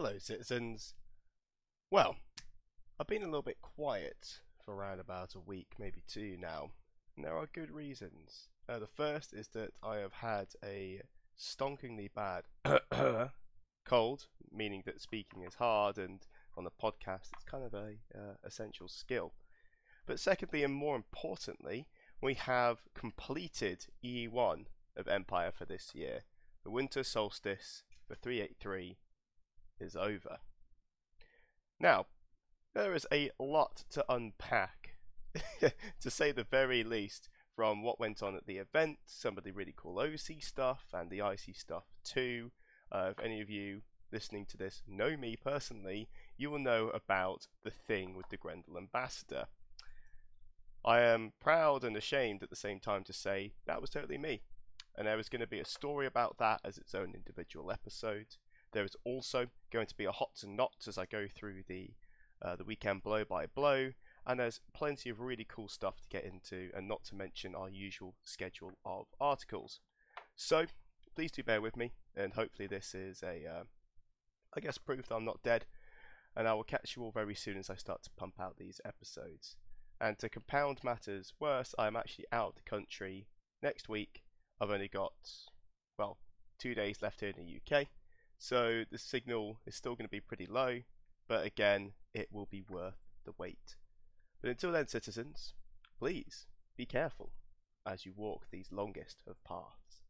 Hello, citizens. Well, I've been a little bit quiet for around about a week, maybe two now, and there are good reasons. Uh, the first is that I have had a stonkingly bad cold, meaning that speaking is hard, and on the podcast it's kind of a uh, essential skill. But secondly, and more importantly, we have completed E1 of Empire for this year. The winter solstice for 383 is over. Now, there is a lot to unpack, to say the very least, from what went on at the event, some of the really cool OC stuff, and the IC stuff too. Uh, if any of you listening to this know me personally, you will know about the thing with the Grendel Ambassador. I am proud and ashamed at the same time to say that was totally me. And there is going to be a story about that as its own individual episode. There is also going to be a hots and nots as I go through the uh, the weekend blow by blow, and there's plenty of really cool stuff to get into, and not to mention our usual schedule of articles. So please do bear with me, and hopefully this is a, uh, I guess, proof that I'm not dead. And I will catch you all very soon as I start to pump out these episodes. And to compound matters worse, I'm actually out of the country next week. I've only got, well, two days left here in the UK. So the signal is still going to be pretty low, but again, it will be worth the wait. But until then, citizens, please be careful as you walk these longest of paths.